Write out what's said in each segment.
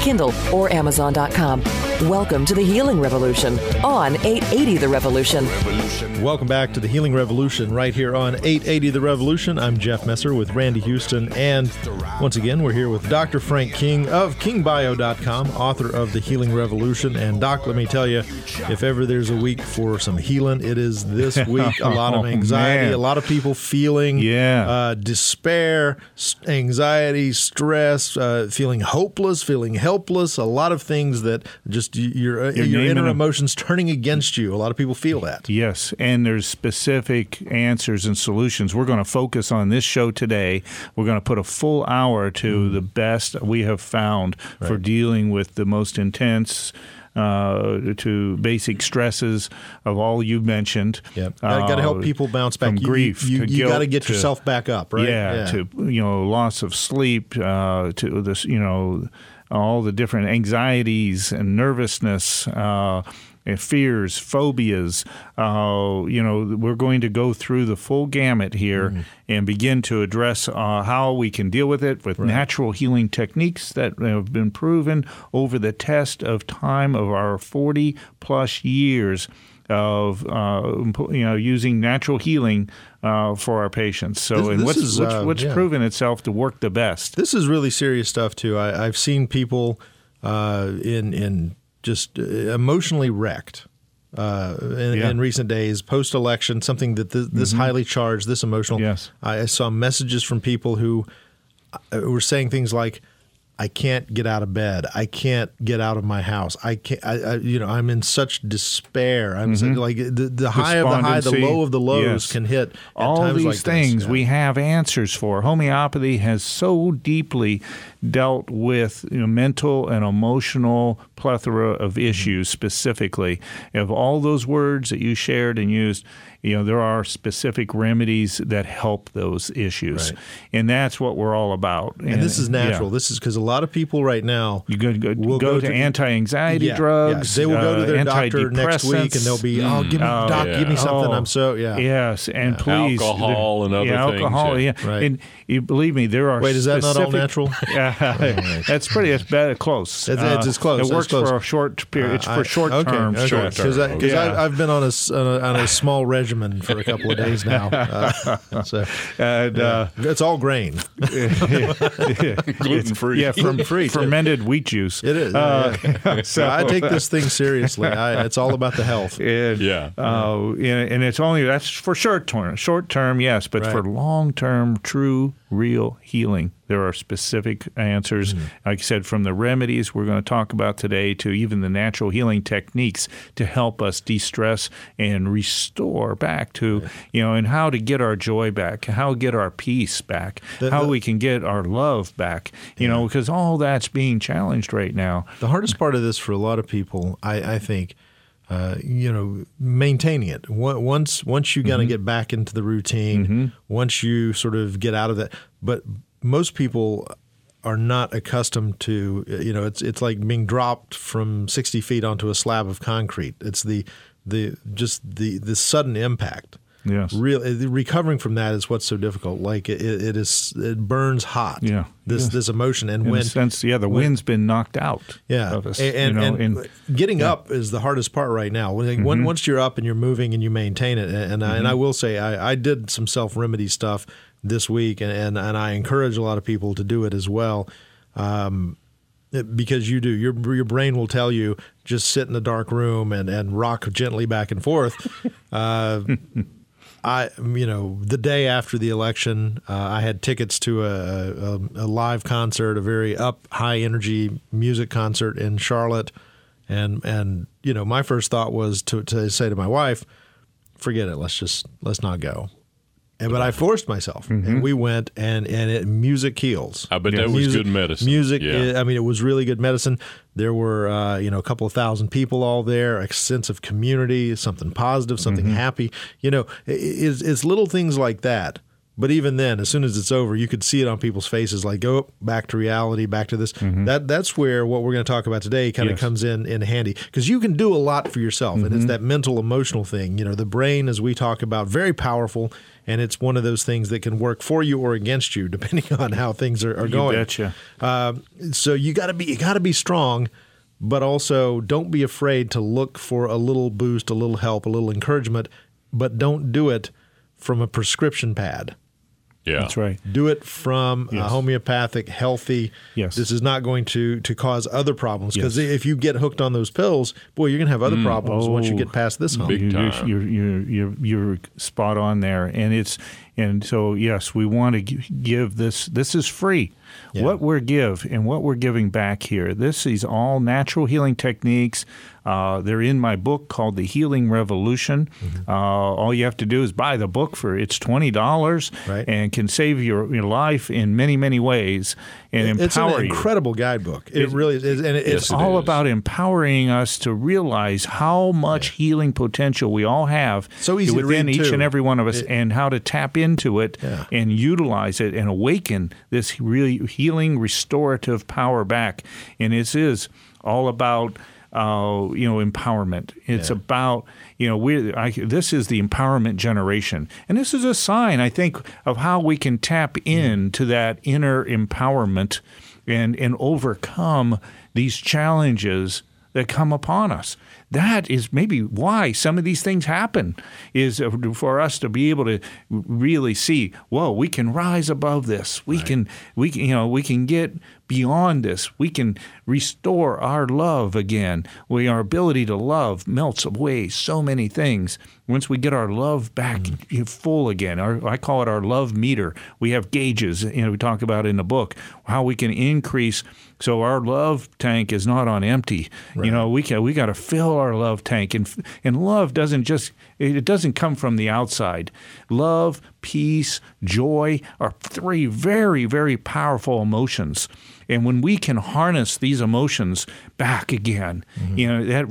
Kindle, or Amazon.com. Welcome to the Healing Revolution on 880 The Revolution. Welcome back to the Healing Revolution right here on 880 The Revolution. I'm Jeff Messer with Randy Houston, and once again, we're here with Dr. Frank King of KingBio.com, author of The Healing Revolution. And, Doc, let me tell you, if ever there's a week for some healing, it is this week. A lot of Oh, anxiety, man. a lot of people feeling Yeah. uh, despair, anxiety, stress, uh, feeling hopeless, feeling helpless, a lot of things that just your, uh, your inner emotions turning against you. A lot of people feel that. Yes, and there's specific answers and solutions. We're going to focus on this show today. We're going to put a full hour to Mm. the best we have found for dealing with the most intense. Uh, to basic stresses of all you mentioned. Yep. Got to Uh, help people bounce back. From You- grief You, to you, got to get to- yourself back up, right? Yeah, to you know, loss of sleep, uh, to this, you know, all the different anxieties and nervousness. Uh, fears, phobias. Uh, you know, we're going to go through the full gamut here Mm-hmm. and begin to address uh, how we can deal with it with natural healing techniques that have been proven over the test of time of our 40 plus years of uh, you know using natural healing uh, for our patients. So, This- and this what's is, what's, uh, what's yeah. proven itself to work the best? This is really serious stuff too. I, I've seen people uh, in in just uh, emotionally wrecked uh, in, Yeah. Mm-hmm. in recent days, post election. Something that this, this highly charged, this emotional. Yes. I, saw messages from people who were saying things like. I can't get out of bed. I can't get out of my house. I can't. I, I you know, I'm in such despair. I'm so- like the, the high of the high, the Mm-hmm. Low of the lows Yes. can hit. At all times these like things Yeah. we have answers for. Homeopathy has so deeply dealt with you know, mental and emotional plethora of Mm-hmm. issues specifically. Of all those words that you shared and used, you know, there are specific remedies that help those issues. Right. And that's what we're all about. and this is natural. yeah. This is because a lot of people right now You go, go, will go, to, anti-anxiety Yeah, drugs. yeah. They will go to uh, their doctor next week, and they'll be, "Oh, give me, Oh, doc, give me something." Oh, I'm so yeah. Yes, and please Alcohol and other yeah, things, Alcohol, yeah. yeah. Right. And you believe me, there are Wait, is that not all natural? Yeah, that's pretty. It's better, close. Uh, It's- it's- it's close, It it's works close. for a short period. It's I- for short okay, term. okay. Short term, Because okay. I've been on on a on a small regimen for a couple of days now, uh, so And, uh, it's all grain. Gluten free. yeah, from Gluten-free, fermented wheat juice. It is. Uh, yeah. so I take this thing seriously. I, it's all about the health. And, Yeah. Uh, and, and it's only that's for short term. Short term, yes, but Right. for long term, true, real healing, there are specific answers. Mm-hmm. Like I said, from the remedies we're going to talk about today to even the natural healing techniques to help us de stress and restore back to you know, and how to get our joy back, how to get our peace back, The- how the- we can get our love back. You know, because all that's being challenged right now. The hardest part of this for a lot of people, I, I think, uh, you know, maintaining it. Once once you Mm-hmm. kind of get back into the routine, once you sort of get out of that, but most people are not accustomed to. You know, it's it's like being dropped from sixty feet onto a slab of concrete. It's the the just the the sudden impact. Yes. Real uh, recovering from that is what's so difficult. Like it, it is, it burns hot. Yeah. This Yes. this emotion, and In when sense, yeah, the wind's been knocked out yeah, of us. and, and, you know, and in- getting up is the hardest part right now. When, Mm-hmm. when- once you're up and you're moving and you maintain it, and and, I, and I will say I, I did some self remedy stuff this week, and, and and I encourage a lot of people to do it as well. Um, because you do your your brain will tell you just sit in a dark room and, and rock gently back and forth. Uh, I you know the day after the election, uh, I had tickets to a, a, a live concert, a very up high energy music concert in Charlotte, and and you know my first thought was to to say to my wife, forget it, let's just let's not go. And, but I forced myself, Mm-hmm. and we went, and and it, music heals. I bet that was Music- good medicine. Music, Yeah. I mean, it was really good medicine. There were, uh, you know, a couple of thousand people all there, a sense of community, something positive, something Mm-hmm. happy. You know, i- it's, it's little things like that. But even then, as soon as it's over, you could see it on people's faces, like go back to reality, back to this. That that's where what we're going to talk about today kind of Mm-hmm. Yes. comes in in handy because you can do a lot for yourself, and Mm-hmm. it's that mental emotional thing. You know, the brain, as we talk about, very powerful, and it's one of those things that can work for you or against you depending on how things are, are You going. betcha. Um, so you got to be you got to be strong, but also don't be afraid to look for a little boost, a little help, a little encouragement, but don't do it from a prescription pad. Yeah. That's right. Do it from a homeopathic, healthy. Yes. This is not going to to cause other problems because Yes. if you get hooked on those pills, boy, you're going to have other mm. problems once you Oh, get past this hump. Big you're, time. You're, you're, you're, you're spot on there, and it's and so yes, we want to give this. This is free. Yeah. What we're give and what we're giving back here. This is all natural healing techniques. Uh, they're in my book called The Healing Revolution. Mm-hmm. Uh, all you have to do is buy the book for it's twenty dollars, Right. and can save your, your life in many many ways and It's an empower you. incredible guidebook. It really is, and it, Yes, it's all is. about empowering us to realize how much healing potential we all have So easy within read, each too. and every one of us It- and how to tap into it Yeah. and utilize it and awaken this really healing restorative power back and this is all about uh, you know empowerment. It's Yeah. about you know we I, this is the empowerment generation. And this is a sign i think of how we can tap into that inner empowerment and and overcome these challenges that come upon us. That is maybe why some of these things happen is uh, for us to be able to really see, whoa, we can rise above this. We can we can, you know, we can get beyond this. We can restore our love again. We our ability to love melts away so many things. Once we get our love back full again, our, I call it our love meter. We have gauges, you know, we talk about in the book how we can increase so our love tank is not on empty. You know, we can we got to fill our love tank, and and love doesn't just it doesn't come from the outside. Love, peace, joy are three very very powerful emotions, and when we can harness these emotions back again, mm-hmm. you know that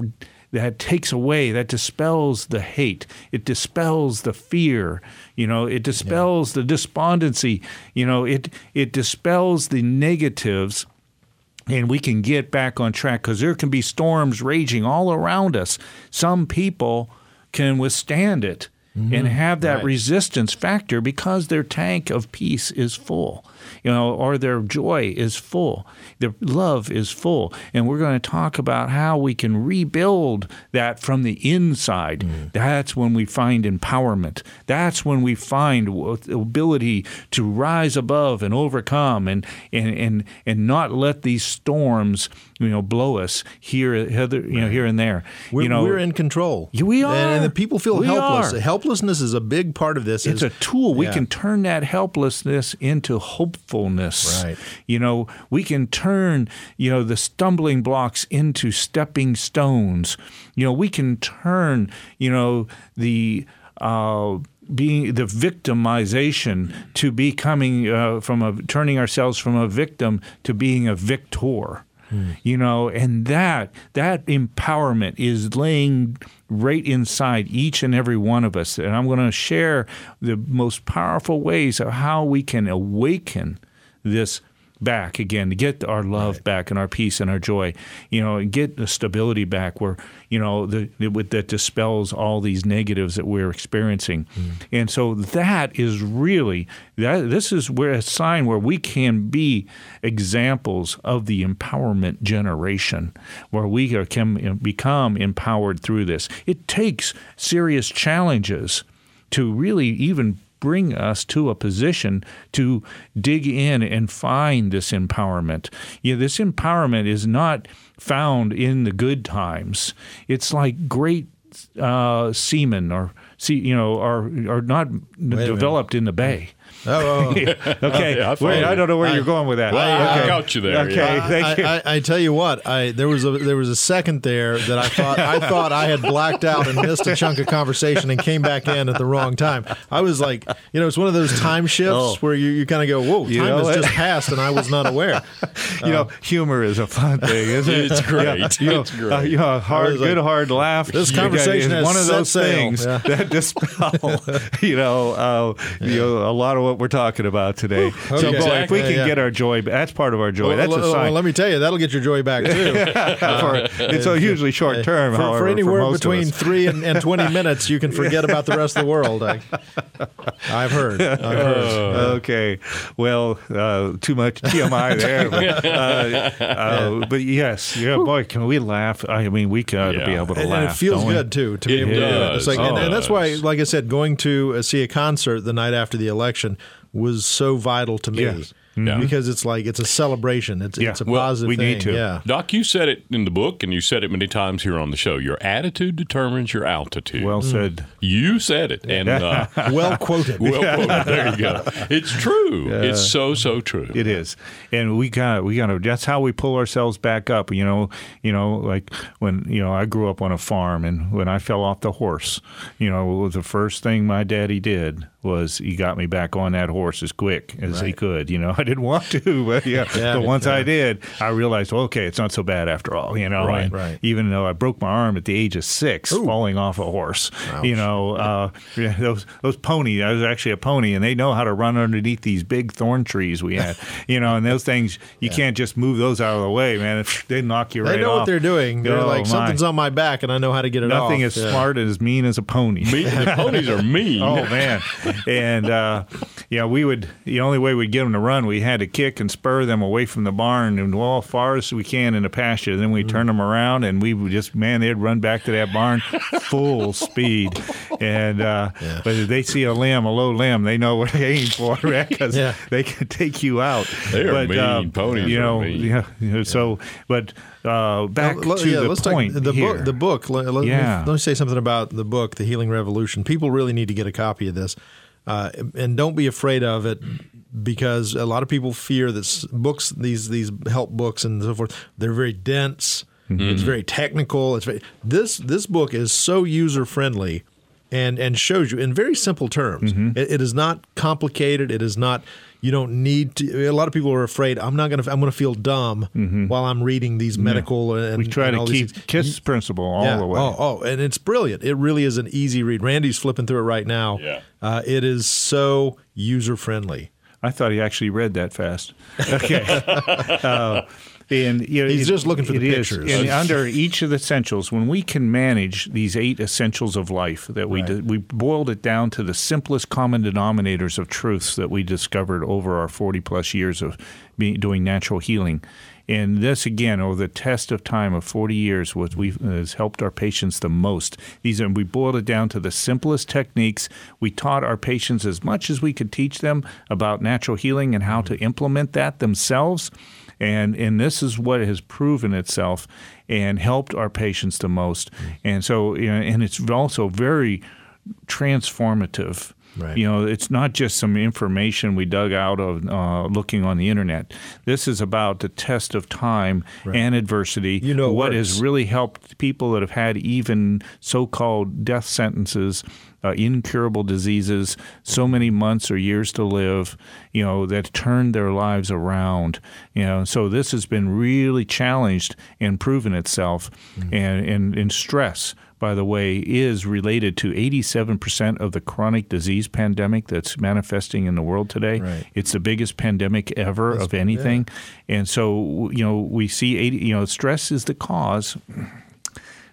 that takes away, that dispels the hate. It dispels the fear. You know, it dispels the despondency. You know, it it dispels the negatives and we can get back on track because there can be storms raging all around us. Some people can withstand it mm-hmm. and have that Right. resistance factor because their tank of peace is full, you know, or their joy is full, their love is full. And we're going to talk about how we can rebuild that from the inside. Mm. That's when we find empowerment. That's when we find the ability to rise above and overcome and and and, and not let these storms, you know, blow us here, here you know, here and there. We're, you know, we're in control. We And, and the people feel We helpless. are. Helplessness is a big part of this. it's is- a tool. We Yeah. can turn that helplessness into hopefulness. Right. You know, we can turn, you know, the stumbling blocks into stepping stones. You know, we can turn, you know, the uh, being the victimization to becoming uh, from a turning ourselves from a victim to being a victor you know and that that empowerment is laying right inside each and every one of us. And i'm going to share the most powerful ways of how we can awaken this back again to get our love back and our peace and our joy you know and get the stability back where you know the, the with- that dispels all these negatives that we're experiencing. Mm. And so that is really that this is where a sign where we can be examples of the empowerment generation where we are- can become empowered through this. It takes serious challenges to really even bring us to a position to dig in and find this empowerment. You know, this empowerment is not found in the good times. It's like great uh, seamen or see, you know, are are not developed in the bay. Oh, oh. okay. Yeah, I Wait, followed I don't know where I- you're going with that. I okay. got you there. Okay, yeah. thank you. I, I, I tell you what, I there was a there was a second there that I thought I thought I had blacked out and missed a chunk of conversation and came back in at the wrong time. I was like, you know, it's one of those time shifts Oh. where you, you kind of go, whoa, time know has what? just passed and I was not aware. you know, humor is a fun thing, isn't it? It's great. Yeah, you know, It's great. uh, you know, a hard, was like, good hard laugh. this you got- conversation is has one of set those sail. things Yeah. that dispel, you know, uh, you know, a lot of what we're talking about today. So, boy, if we can Yeah, yeah. get our joy, that's part of our joy. Well, that's well, a sign. well, let me tell you, that'll get your joy back too. for, it's a hugely short term, for, however, for anywhere most of between three and, and twenty minutes, you can forget about the rest of the world. I, I've heard. I've heard. okay. Well, uh, too much TMI there. But, uh, uh, but yes, yeah, boy, can we laugh? I mean, we got to be able to and, laugh. and it feels don't we? good too to be It able to do it. It's like, Oh, and, and that's why, like I said, going to uh, see a concert the night after the election was so vital to me Yes. Yeah. because it's like it's a celebration. It's Yeah. it's a Well, positive we thing. need to. Yeah. Doc, you said it in the book, and you said it many times here on the show. Your attitude determines your altitude. Well said. you said it, and uh, Well quoted. well quoted. There you go. It's true. It's so so true. It is, and we got we got to. That's how we pull ourselves back up. You know, you know, like when you know I grew up on a farm, and when I fell off the horse, you know, it was the first thing my daddy did was he got me back on that horse as quick as he could. You know, I didn't want to, but yeah. Yeah, but once I did, I realized, okay, it's not so bad after all. You know, Right, and right. Even though I broke my arm at the age of six falling off a horse, you know, uh, yeah, those those pony. I was actually a pony, and they know how to run underneath these big thorn trees we had. you know, and those things you can't just move those out of the way, man. They knock you right out. They know off. what they're doing. They're Oh, like my. something's on my back, and I know how to get it off. Nothing as Yeah. smart and as mean as a pony. Me, the ponies are mean. Oh man, and uh, yeah, we would. The only way we'd get them to run, we had to kick and spur them away from the barn and well, as far as we can in the pasture. Then we would turn them around, and we would just man, they'd run back to that barn full speed. And uh, but if they see a limb, a low limb, they know what to aim for, right? Because Yeah. they can take you out. They are but, uh, mean. Ponies you know, mean. yeah. you know, So, but uh, back Now, to yeah, the let's point talk, the here. book. The book. Let, let, Yeah. me, let me say something about the book, The Healing Revolution. People really need to get a copy of this, uh, and don't be afraid of it because a lot of people fear that books, these these help books and so forth, they're very dense. It's very technical. It's very, this this book is so user friendly. And, and shows you in very simple terms. It, it is not complicated. It is not. You don't need to. A lot of people are afraid. I'm not gonna. I'm gonna feel dumb while I'm reading these medical. And we try and to all these keep things. KISS principle all Yeah. the way. Oh, oh, and it's brilliant. It really is an easy read. Randy's flipping through it right now. Yeah. Uh, it is so user friendly. I thought he actually read that fast. Okay. uh, and you know, He's just looking for it the is. pictures. And under each of the essentials, when we can manage these eight essentials of life, that we Right. we boiled it down to the simplest common denominators of truths that we discovered over our forty plus years of being, doing natural healing. And this again, over the test of time of 40 years, what we has helped our patients the most. These are we boiled it down to the simplest techniques. We taught our patients as much as we could teach them about natural healing and how to mm-hmm. implement that themselves. And and this is what has proven itself and helped our patients the most. Mm. And so, you know, and it's also very transformative. Right. You know, it's not just some information we dug out of uh, looking on the internet. This is about the test of time and adversity. You know what has really helped people that have had even so-called death sentences, uh, incurable diseases, so many months or years to live. You know, that turned their lives around. You know, so this has been really challenged and proven itself, Mm-hmm. and in stress by the way, is related to 87% of the chronic disease pandemic that's manifesting in the world today. Right. It's the biggest pandemic ever of anything. And so, you know, we see 80, you know, stress is the cause.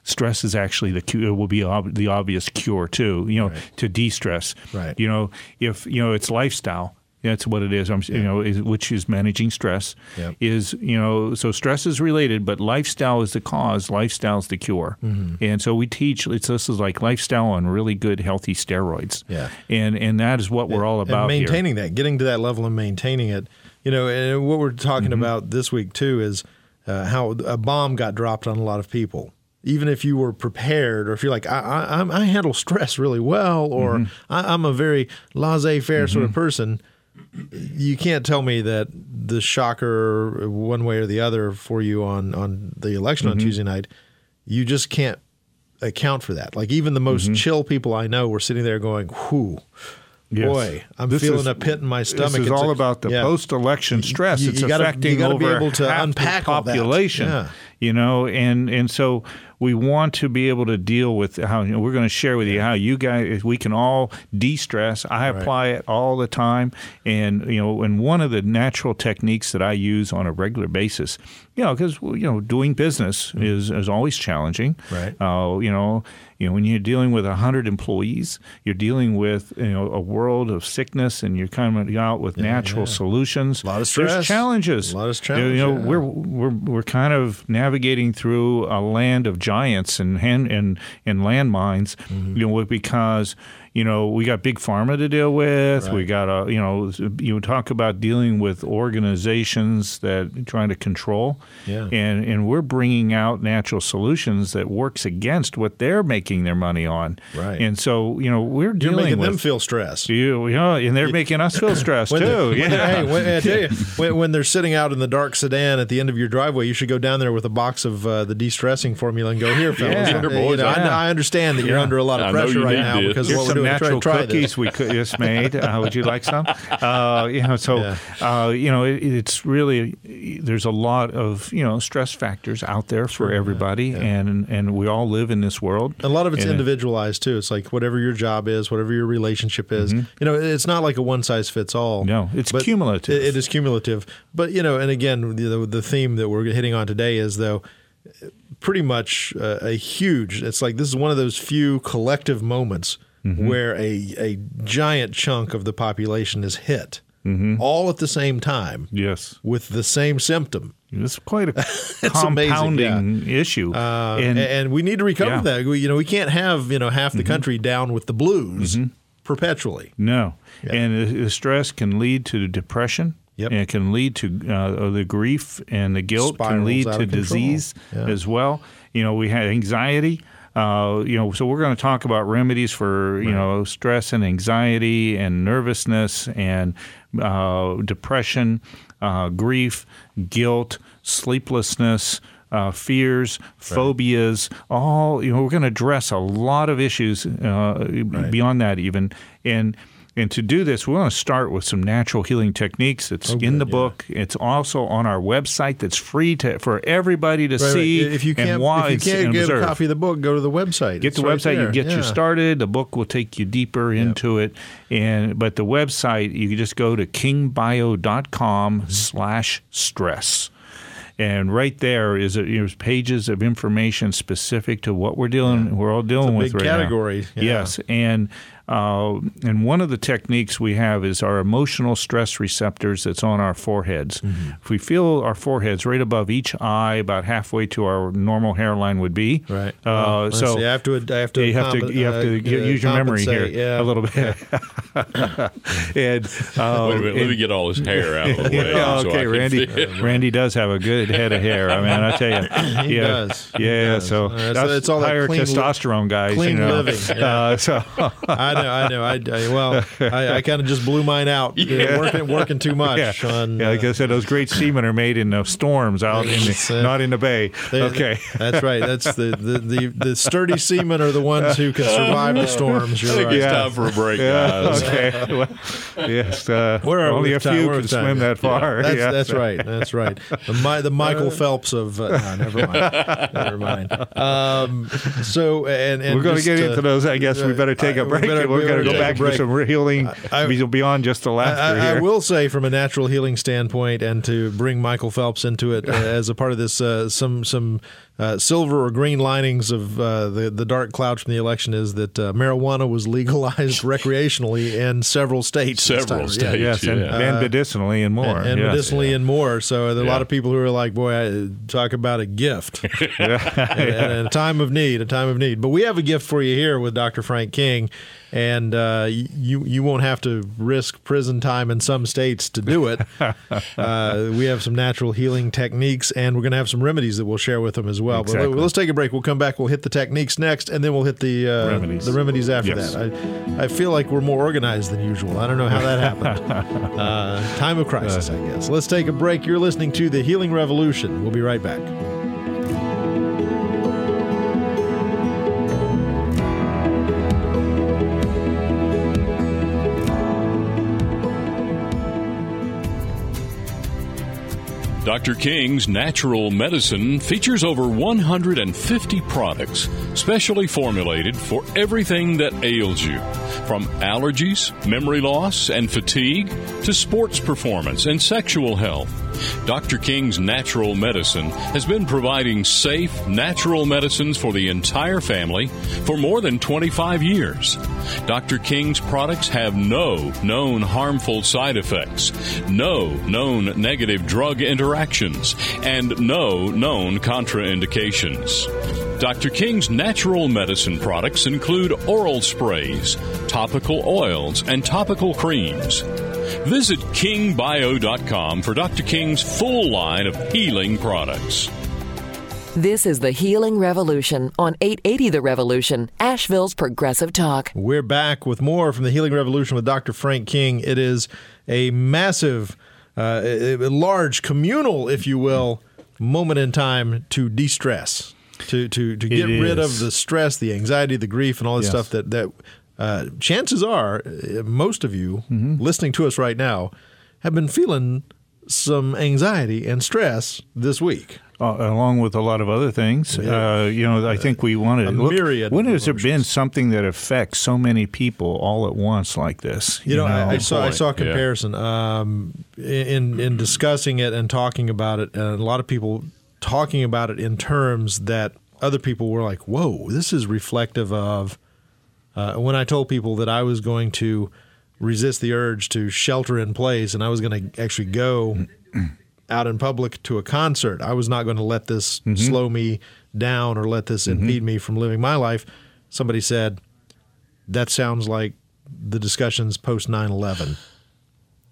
Stress is actually the cure, will be ob- the obvious cure too, you know, to de-stress. Right. You know, if, you know, it's lifestyle. That's what it is. I'm, you know, is, which is managing stress. Yep. Is you know, so stress is related, but lifestyle is the cause. Lifestyle is the cure. Mm-hmm. And so we teach. It's this is like lifestyle on really good, healthy steroids. Yeah. And and that is what we're all about and here. maintaining that, getting to that level and maintaining it. You know, and what we're talking Mm-hmm. about this week too is uh, how a bomb got dropped on a lot of people. Even if you were prepared, or if you're like, I, I, I'm- handle stress really well, or Mm-hmm. I, I'm a very laissez-faire sort of person, you can't tell me that the shocker one way or the other for you on on the election Mm-hmm. on Tuesday night, you just can't account for that. Like even the most Mm-hmm. chill people I know were sitting there going, "Whew, Yes. boy, I'm This feeling is- a pit in my stomach." This is It's all a- about the yeah. post-election stress. you- it's you gotta- you affecting gotta be over able to half unpack the population. Yeah. You know, and and so we want to be able to deal with how you know, we're going to share with you how you guys we can all de-stress. I apply it all the time, and you know, and one of the natural techniques that I use on a regular basis, you know, because you know, doing business is is always challenging. Right. Uh, you know, you know, when you're dealing with hundred employees, you're dealing with you know a world of sickness, and you're coming out with natural solutions. A lot of stress. There's challenges. A lot of You know, yeah. we're we're we're kind of navigating through a land of giants and hand and and landmines. Mm-hmm. You know, because you know we got big pharma to deal with. We got a you know you talk about dealing with organizations that trying to control. Yeah. And and we're bringing out natural solutions that works against what they're making their money on. Right. And so you know we're You're dealing making with them feel stressed. you, you know, and they're making us feel stressed When too. when yeah. they're- hey, when, I tell you, when, when they're sitting out in the dark sedan at the end of your driveway, you should go down there with a box of uh, the de-stressing formula and go here, fellas. Yeah. You know, Here, boys, I. I understand that you're Yeah. under a lot of I pressure right now this. because Here's what we're doing. Try, natural try cookies this. we just made. Uh, would you like some? Uh, you know, so Yeah. uh, you know, it, it's really there's a lot of you know stress factors out there for everybody, and and we all live in this world. A lot of it's And individualized too. It's like whatever your job is, whatever your relationship is. You know, it's not like a one size fits all. Mm-hmm. No, it's cumulative. It, it is cumulative. But you know, and again, the the theme that we're hitting on today is though pretty much uh, a huge. It's like this is one of those few collective moments Mm-hmm. where a a giant chunk of the population is hit Mm-hmm. all at the same time Yes, with the same symptom. it's quite a amazing, compounding issue, Uh, and, and, we need to recover Yeah. that. We, you know, we can't have you know half the country down with the blues perpetually. No, and the, the stress can lead to depression. Yep. And it can lead to uh, the grief and the guilt can lead to disease Yeah. as well. You know, we had anxiety. Uh, you know, so we're going to talk about remedies for you know stress and anxiety and nervousness and uh, depression, uh, grief, guilt, sleeplessness. Uh, fears, phobias, all you know. We're going to address a lot of issues uh, beyond that, even and and to do this, we want to start with some natural healing techniques. It's in the book. It's also on our website. That's free to for everybody to Right, right. see If you can't, and if you can't get observe. a copy of the book, go to the website. Get It's the right website. there. You get you started. The book will take you deeper into it. And but the website, you can just go to kingbio.com Mm-hmm. slash stress. And right there is a, there's pages of information specific to what we're dealing. We're all dealing with big right now. category, yeah. Yes, and uh, and one of the techniques we have is our emotional stress receptors that's on our foreheads. Mm-hmm. If we feel our foreheads right above each eye, about halfway to our normal hairline would be. Right. Uh, Well, so see. I have to. I have to. you have to you have to uh, get- use your memory here yeah. a little bit. and uh, Wait a minute, let and- me get all his hair out of the way. yeah, okay, can Randy. Randy does have a good head of hair. I mean, I tell you, He yeah, does. He Yeah, does. so Uh, that's it's all that higher clean li- testosterone guys. clean you know. living, yeah. Uh, so I know. I know. I, I well, I, I kind of just blew mine out. Yeah. Working, working too much. yeah, On, yeah, like I said, those great seamen are made in the storms out in the, it. not in the bay. They- okay. That's right. That's the, the, the, the sturdy seamen are the ones who can survive the storms. You're think right. it's Yeah. time for a break, Yeah. guys. Okay. Well, yes. Uh, Where are we only a time? few We're can swim that far. That's, yeah. that's right. That's right. The, Mi- the Michael Phelps of uh, no, never mind. Never mind. Um, so and, and We're going to get uh, into those. I guess we better take I- a we break. Better- We're going to go back to break. some healing I- beyond just the laughter I, I here. will say, from a natural healing standpoint, and to bring Michael Phelps into it uh, as a part of this, uh, some some uh, silver or green linings of uh, the the dark clouds from the election is that uh, marijuana was legalized recreationally in several states. Several states. Yeah. Yes, and, Yeah. and medicinally and more. And, and yes. medicinally and more. So there are a lot of people who are like, "Boy, I, talk about a gift, and, and a time of need, a time of need." But we have a gift for you here with Dr. Frank King, and uh, you you won't have to risk prison time in some states to do it. uh, we have some natural healing techniques, and we're going to have some remedies that we'll share with them as well. Exactly. But let's take a break. We'll come back. We'll hit the techniques next, and then we'll hit the uh, Remedies. the remedies after Yes. that. I, I feel like we're more organized than usual. I don't know how that happened. uh, time of crisis, I guess. Let's take a break. You're listening to the Healing Revolution. We'll be right back. Dr. King's Natural Medicine features over 150 products specially formulated for everything that ails you, from allergies, memory loss, and fatigue to sports performance and sexual health. Dr. King's Natural Medicine has been providing safe, natural medicines for the entire family for more than 25 years. Dr. King's products have no known harmful side effects, no known negative drug interactions, and no known contraindications. Dr. King's natural medicine products include oral sprays, topical oils, and topical creams. Visit kingbio.com for Dr. King's full line of healing products. This is the Healing Revolution on 880 The Revolution, Asheville's Progressive Talk. We're back with more from the Healing Revolution with Dr. Frank King. It is a massive, uh, a a large communal, if you will, moment in time to de-stress, to to to get rid of the stress, the anxiety, the grief, and all this Yes. stuff that that uh, chances are uh, most of you Mm-hmm. listening to us right now have been feeling some anxiety and stress this week. uh, along with a lot of other things. Uh, you know, I think we want to A look. myriad When of has there been something that affects so many people all at once like this? You know, I, I saw I saw a yeah. comparison um, in in discussing it and talking about it, and a lot of people talking about it in terms that other people were like, "Whoa, this is reflective of." Uh, when I told people that I was going to resist the urge to shelter in place, and I was going to actually go out in public to a concert, I was not going to let this mm-hmm. slow me down or let this mm-hmm. impede me from living my life. Somebody said, "That sounds like the discussions post 9/11."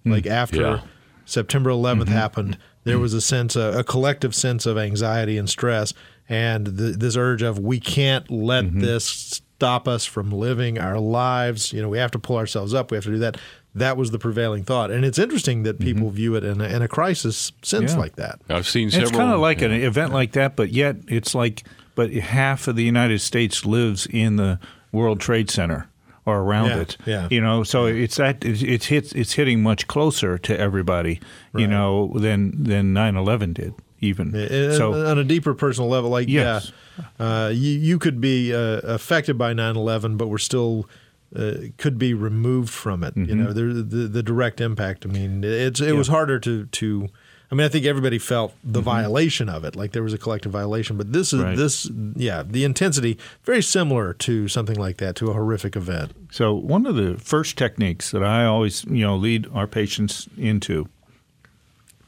Hmm. Like after Yeah. September 11th mm-hmm. happened, there was a sense, a, a collective sense of anxiety and stress, and the, this urge of we can't let this stop us from living our lives. You know, we have to pull ourselves up. We have to do that. That was the prevailing thought, and it's interesting that mm-hmm. people view it in a, in a crisis sense Yeah. like that. I've seen several. It's kind of like an event like that, but yet it's like, but half of the United States lives in the World Trade Center or around Yeah, it. yeah. You know, so it's that it's, it's hits it's hitting much closer to everybody. You know, than than 9/11 did even. And so on a deeper personal level, like Yes. yeah, uh, you you could be uh, affected by 9/11, but we're still uh, could be removed from it. Mm-hmm. You know, there, the the direct impact. I mean, it's it was harder to to. I mean, I think everybody felt the violation of it, like there was a collective violation. But this is Mm-hmm. Right. this, yeah, the intensity very similar to something like that, to a horrific event. So one of the first techniques that I always, you know, lead our patients into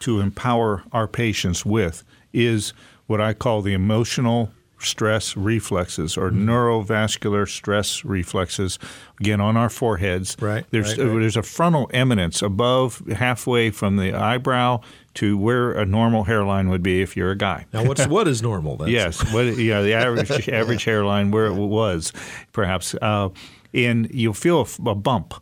to empower our patients with is what I call the emotional stress reflexes or Mm-hmm. neurovascular stress reflexes again on our foreheads Right, there's right, right. there's a frontal eminence above halfway from the eyebrow to where a normal hairline would be if you're a guy Now, what's what is normal? Then? Yes, what, yeah, the average average hairline where it was, perhaps, uh, and you'll feel a bump,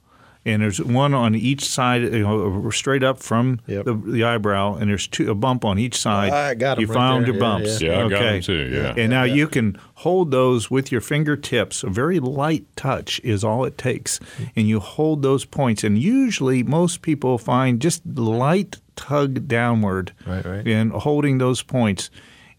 and there's one on each side, you know, straight up from Yep. the, the eyebrow, and there's two a bump on each side. I got 'em You right found there. your Yeah, bumps. yeah. Yeah, I got okay. 'em too, yeah. And now you can hold those with your fingertips. A very light touch is all it takes, and you hold those points. And usually, most people find just light tug downward, Right, right. and holding those points.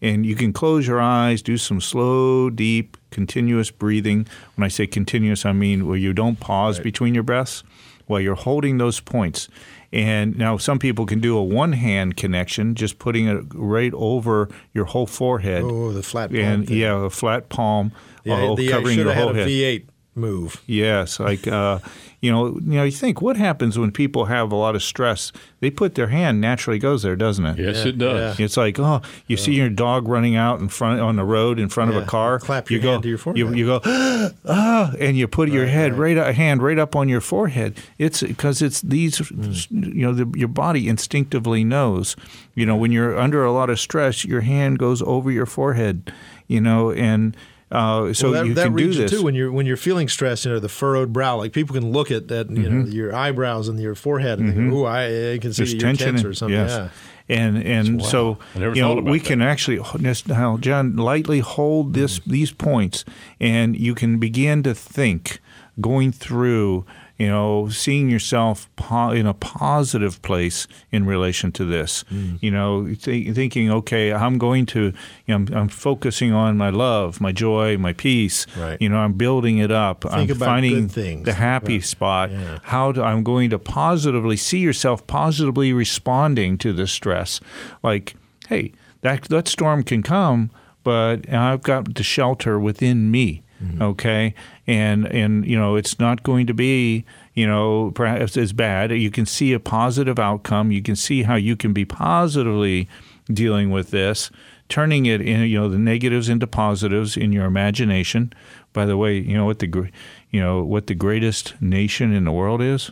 And you can close your eyes, do some slow, deep, continuous breathing. When I say continuous, I mean where you don't pause between your breaths while you're holding those points. And now some people can do a one hand connection, just putting it right over your whole forehead. Oh, the flat palm And thing. yeah, a flat palm Yeah, uh, the, covering should your whole had a head. V8 move. Yes, like uh, you know, you know, you think what happens when people have a lot of stress? They put their hand naturally goes there, doesn't it? Yes, it does. It's like oh, you see your dog running out in front on the road in front of a car. Clap you your go, to your forehead. You, you go ah, and you put your head right, a hand right up on your forehead. It's because it's these, Mm. you know, the, your body instinctively knows. You know, when you're under a lot of stress, your hand goes over your forehead. You know, and uh, so well, that, you that can do region this. too when you're when you're feeling stressed. You know, the furrowed brow. Like people can look at that. You Mm-hmm. know, your eyebrows and your forehead, and think, "Ooh, I, I can see There's your tension or something." Yes. Yeah. And and so you know we that. can actually now John lightly hold this these points, and you can begin to think going through you know seeing yourself po- in a positive place in relation to this. You know th- thinking okay I'm going to you know I'm, I'm focusing on my love, my joy, my peace. Right. You know I'm building it up. I'm finding the happy Right. spot. Yeah. How do, I'm going to positively see yourself positively responding to the stress. Like, hey, that that storm can come, but I've got the shelter within me. Mm-hmm. Okay, and and you know it's not going to be you know perhaps as bad. You can see a positive outcome. You can see how you can be positively dealing with this, turning it in you know the negatives into positives in your imagination. By the way, you know what the you know what the greatest nation in the world is?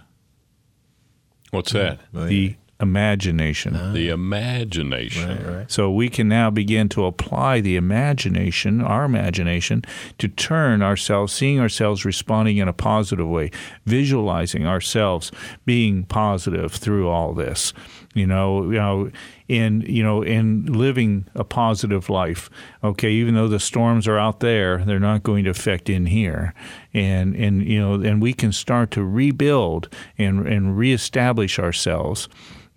What's that? The imagination. The imagination. Right, right. So we can now begin to apply the imagination, our imagination, to turn ourselves, seeing ourselves responding in a positive way, visualizing ourselves being positive through all this. You know, you know, in you know, in living a positive life. Okay, even though the storms are out there, they're not going to affect in here. And and you know, and we can start to rebuild and and reestablish ourselves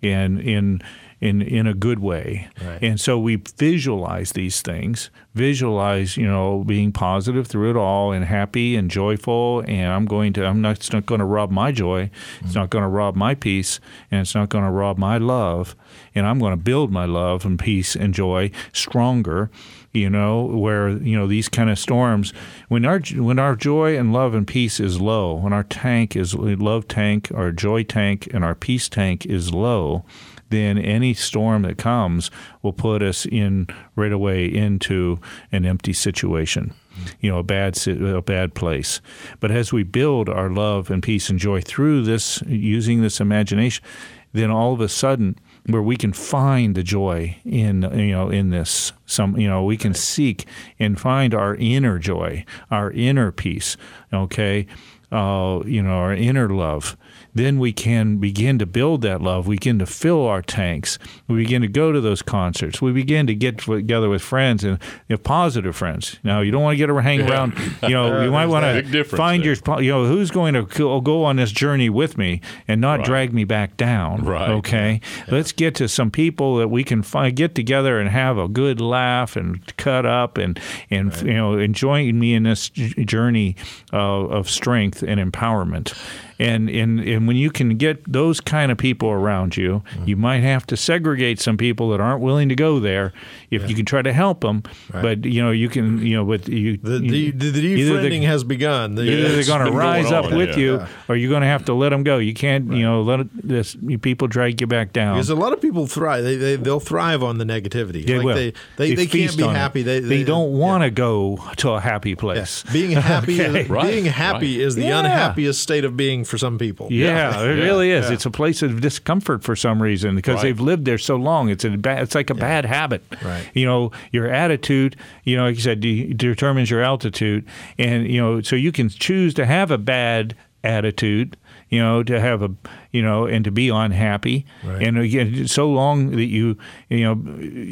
in in in in a good way. Right. And so we visualize these things, visualize, you know, being positive through it all and happy and joyful and I'm going to I'm not it's not going to rob my joy. It's mm-hmm. not going to rob my peace and it's not going to rob my love and I'm going to build my love and peace and joy stronger. You know, where you know these kind of storms, when our when our joy and love and peace is low, when our tank is love tank, our joy tank, and our peace tank is low, then any storm that comes will put us in right away into an empty situation you know a bad a bad place. But as we build our love and peace and joy through this using this imagination then all of a sudden where we can find the joy in you know in this some you know we can seek and find our inner joy our inner peace okay? Uh, you know our inner love then we can begin to build that love. We begin to fill our tanks. We begin to go to those concerts. We begin to get together with friends and you know, positive friends. Now, you don't want to get around, hang around. You know, you might want to find there. your, you know, who's going to go on this journey with me and not Right. drag me back down. Right. Okay. Let's get to some people that we can find, get together and have a good laugh and cut up and and you know enjoying me in this j- journey uh, of strength and empowerment. And, and and when you can get those kind of people around you, mm-hmm. you might have to segregate some people that aren't willing to go there. If you can try to help them, but you know you can you know with you The, the, the either defriending has begun. The, Either they're going to going rise up on, with yeah. you, or you're going to have to let them go. You can't, you know, let it, this people drag you back down. Because a lot of people thrive. They, they they'll thrive on the negativity. They like will. They they, they, can't be happy. They, they don't want to go to a happy Yeah. place. Being happy, Okay. is, Right, being happy right. is the Yeah. unhappiest state of being for some people. Yeah, it Yeah. really is. Yeah. It's a place of discomfort for some reason because Right. they've lived there so long. It's a bad, it's like a bad habit. Right. You know, your attitude, you know, like you said, de- determines your altitude, and you know, so you can choose to have a bad attitude. You know, to have a, you know, and to be unhappy, Right. and again, so long that you, you know,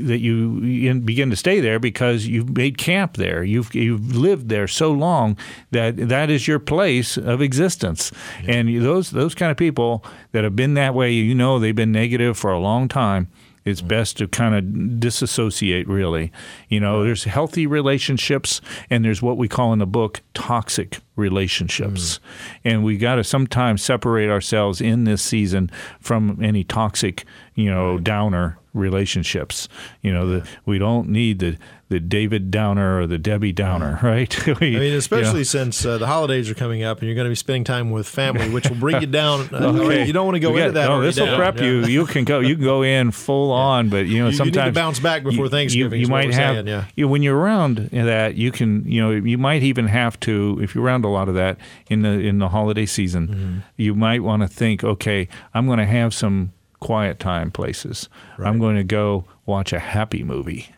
that you begin to stay there because you've made camp there. You've you've lived there so long that that is your place of existence. And those those kind of people that have been that way, you know, they've been negative for a long time. It's best to kind of disassociate, really. You know, there's healthy relationships, and there's what we call in the book toxic relationships. Mm. And we got to sometimes separate ourselves in this season from any toxic, you know, downer relationships. You know, the, we don't need the the David Downer or the Debbie Downer, right? we, I mean, especially you know. since uh, the holidays are coming up and you're going to be spending time with family, which will bring you down. Uh, okay. You don't want to go into that. No, this will prep yeah. you. You can go. You can go in full yeah. on, but you know you, sometimes you need to bounce back before you, Thanksgiving. You, might have. Saying, yeah. You, when you're around that, you can. You know, you might even have to. If you're around a lot of that in the in the holiday season, mm-hmm. you might want to think, okay, I'm going to have some quiet time places. Right. I'm going to go watch a happy movie.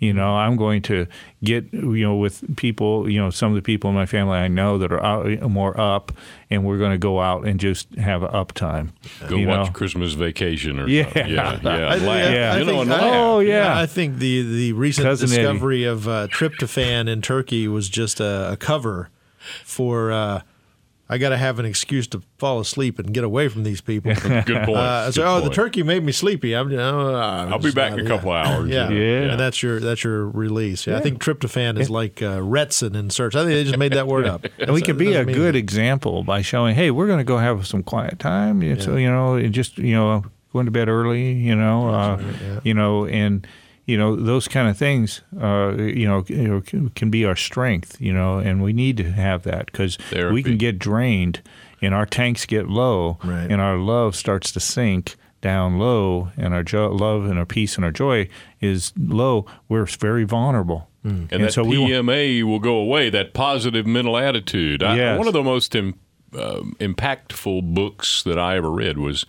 You know, I'm going to get you know with people. You know, some of the people in my family I know that are out, more up, and we're going to go out and just have an up time. Go you watch know? Christmas Vacation or yeah, something. yeah, yeah, I, yeah. you know, oh yeah. I think the the recent Cousin discovery Eddie. of uh, tryptophan in turkey was just a, a cover for. Uh, I got to have an excuse to fall asleep and get away from these people. Good point. Uh, so, Good oh, point. the turkey made me sleepy. I'm, oh, I'm I'll be back in a couple yeah. hours. Yeah. Yeah. and that's your that's your release. Yeah, I think tryptophan is like uh, Retsyn in Certs. I think they just made that word up. and we could be a good it. example by showing, hey, we're going to go have some quiet time. You- So you know, and just you know, going to bed early. You know, uh, yeah. you know, and you know those kind of things. Uh, you know, you know, can, can be our strength. You know, and we need to have that because we can get drained, and our tanks get low, Right. and our love starts to sink down low, and our jo- love and our peace and our joy is low. We're very vulnerable. And, that so PMA will go away. That positive mental attitude. I, One of the most Im, um impactful books that I ever read was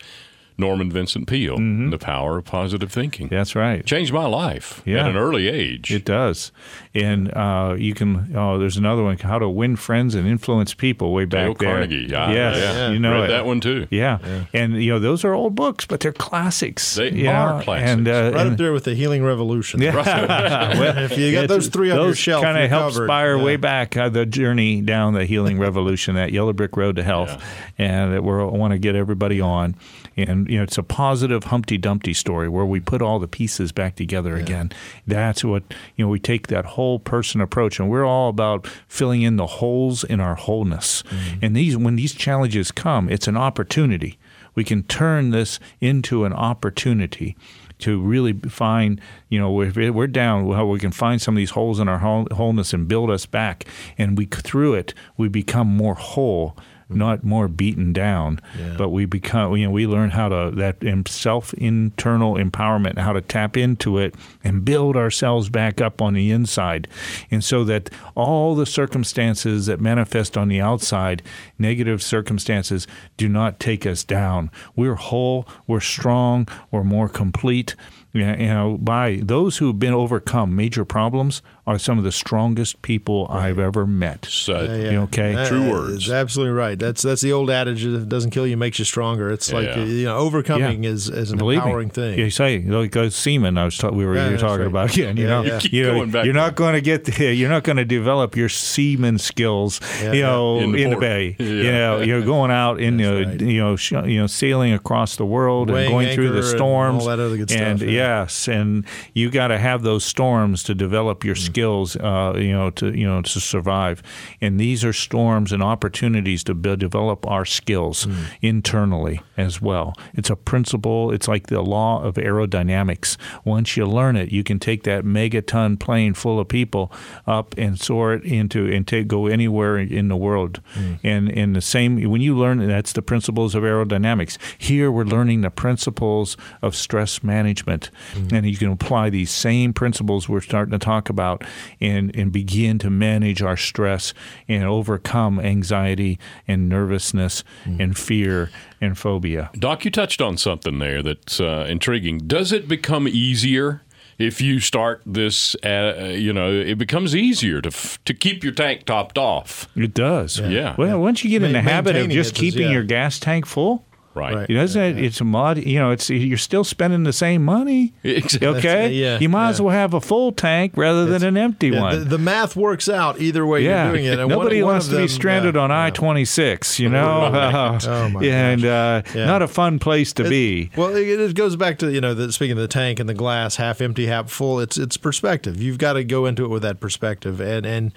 Norman Vincent Peale, The Power of Positive Thinking. Mm-hmm. That's right. Changed my life Yeah. at an early age. It does, and uh, you can. Oh, there's another one: How to Win Friends and Influence People. Way back Dale there. Carnegie. Yeah, yes, yeah. you know Read it. that one too. Yeah. and you know those are old books, but they're classics. They you are classics. And, uh, right up there with the Healing Revolution. Yeah. well, if you got those three on your those shelf, kind of help covered. inspire Yeah. way back uh, the journey down the healing revolution, that yellow brick road to health, and that we want to get everybody on. And you know, it's a positive Humpty Dumpty story where we put all the pieces back together again. That's what you know. We take that whole person approach, and we're all about filling in the holes in our wholeness. Mm-hmm. And these, when these challenges come, it's an opportunity. We can turn this into an opportunity to really find, you know, if we're down, well, we can find some of these holes in our wholeness and build us back. And we through it, we become more whole, Mm-hmm. not more beaten down. Yeah. But we become, you know, we learn how to that self internal empowerment, how to tap into it and build ourselves back up on the inside, and so that all the circumstances that manifest on the outside, negative circumstances, do not take us down. We're whole, we're strong, we're more complete. Yeah, You know, by those who have been overcome major problems are some of the strongest people I've ever met. So, Yeah, yeah. Okay? That True is words. absolutely right. That's that's the old adage: if it doesn't kill you, makes you stronger. It's like Yeah. you know, overcoming Yeah. is, is an Believe empowering me. thing. You say like those seamen I was ta- we were Yeah, you were talking right. about again. You Yeah, know, yeah. Keep you know going you're to not going to get the, you're not going to develop your seaman skills. Yeah, you know, In in the the, bay. Yeah. You know, you're going out in That's you know, right. you know sh- you know sailing across the world Weighing and going through anchor the and storms all that other good stuff, And yeah. Yes, and you got to have those storms to develop your Mm. skills. Uh, you know, to you know to survive. And these are storms and opportunities to be- develop our skills Mm. internally as well. It's a principle. It's like the law of aerodynamics. Once you learn it, you can take that megaton plane full of people up and soar it into and take go anywhere in the world. And in the same when you learn that's the principles of aerodynamics. Here we're learning the principles of stress management, and you can apply these same principles we're starting to talk about and and begin to manage our stress and overcome anxiety and nervousness and fear and phobia. Doc, you touched on something there that's uh, intriguing. Does it become easier if you start this? Uh, you know, it becomes easier to f- to keep your tank topped off. It does. Yeah. Well, once you get in the habit of just it is- keeping yeah. your gas tank full, Right. Right. it doesn't. It's a mod. You know, it's you're still spending the same money. Exactly. Okay. yeah, you might yeah. as well have a full tank rather than an empty Yeah, one. the, the math works out either way yeah, you're doing it. And nobody one, one wants of to be stranded yeah, on. I twenty six. You know, Oh, my and uh, Yeah. not a fun place to be. Well, it, it goes back to you know the, speaking of the tank and the glass, half empty, half full. It's it's perspective. You've got to go into it with that perspective, and and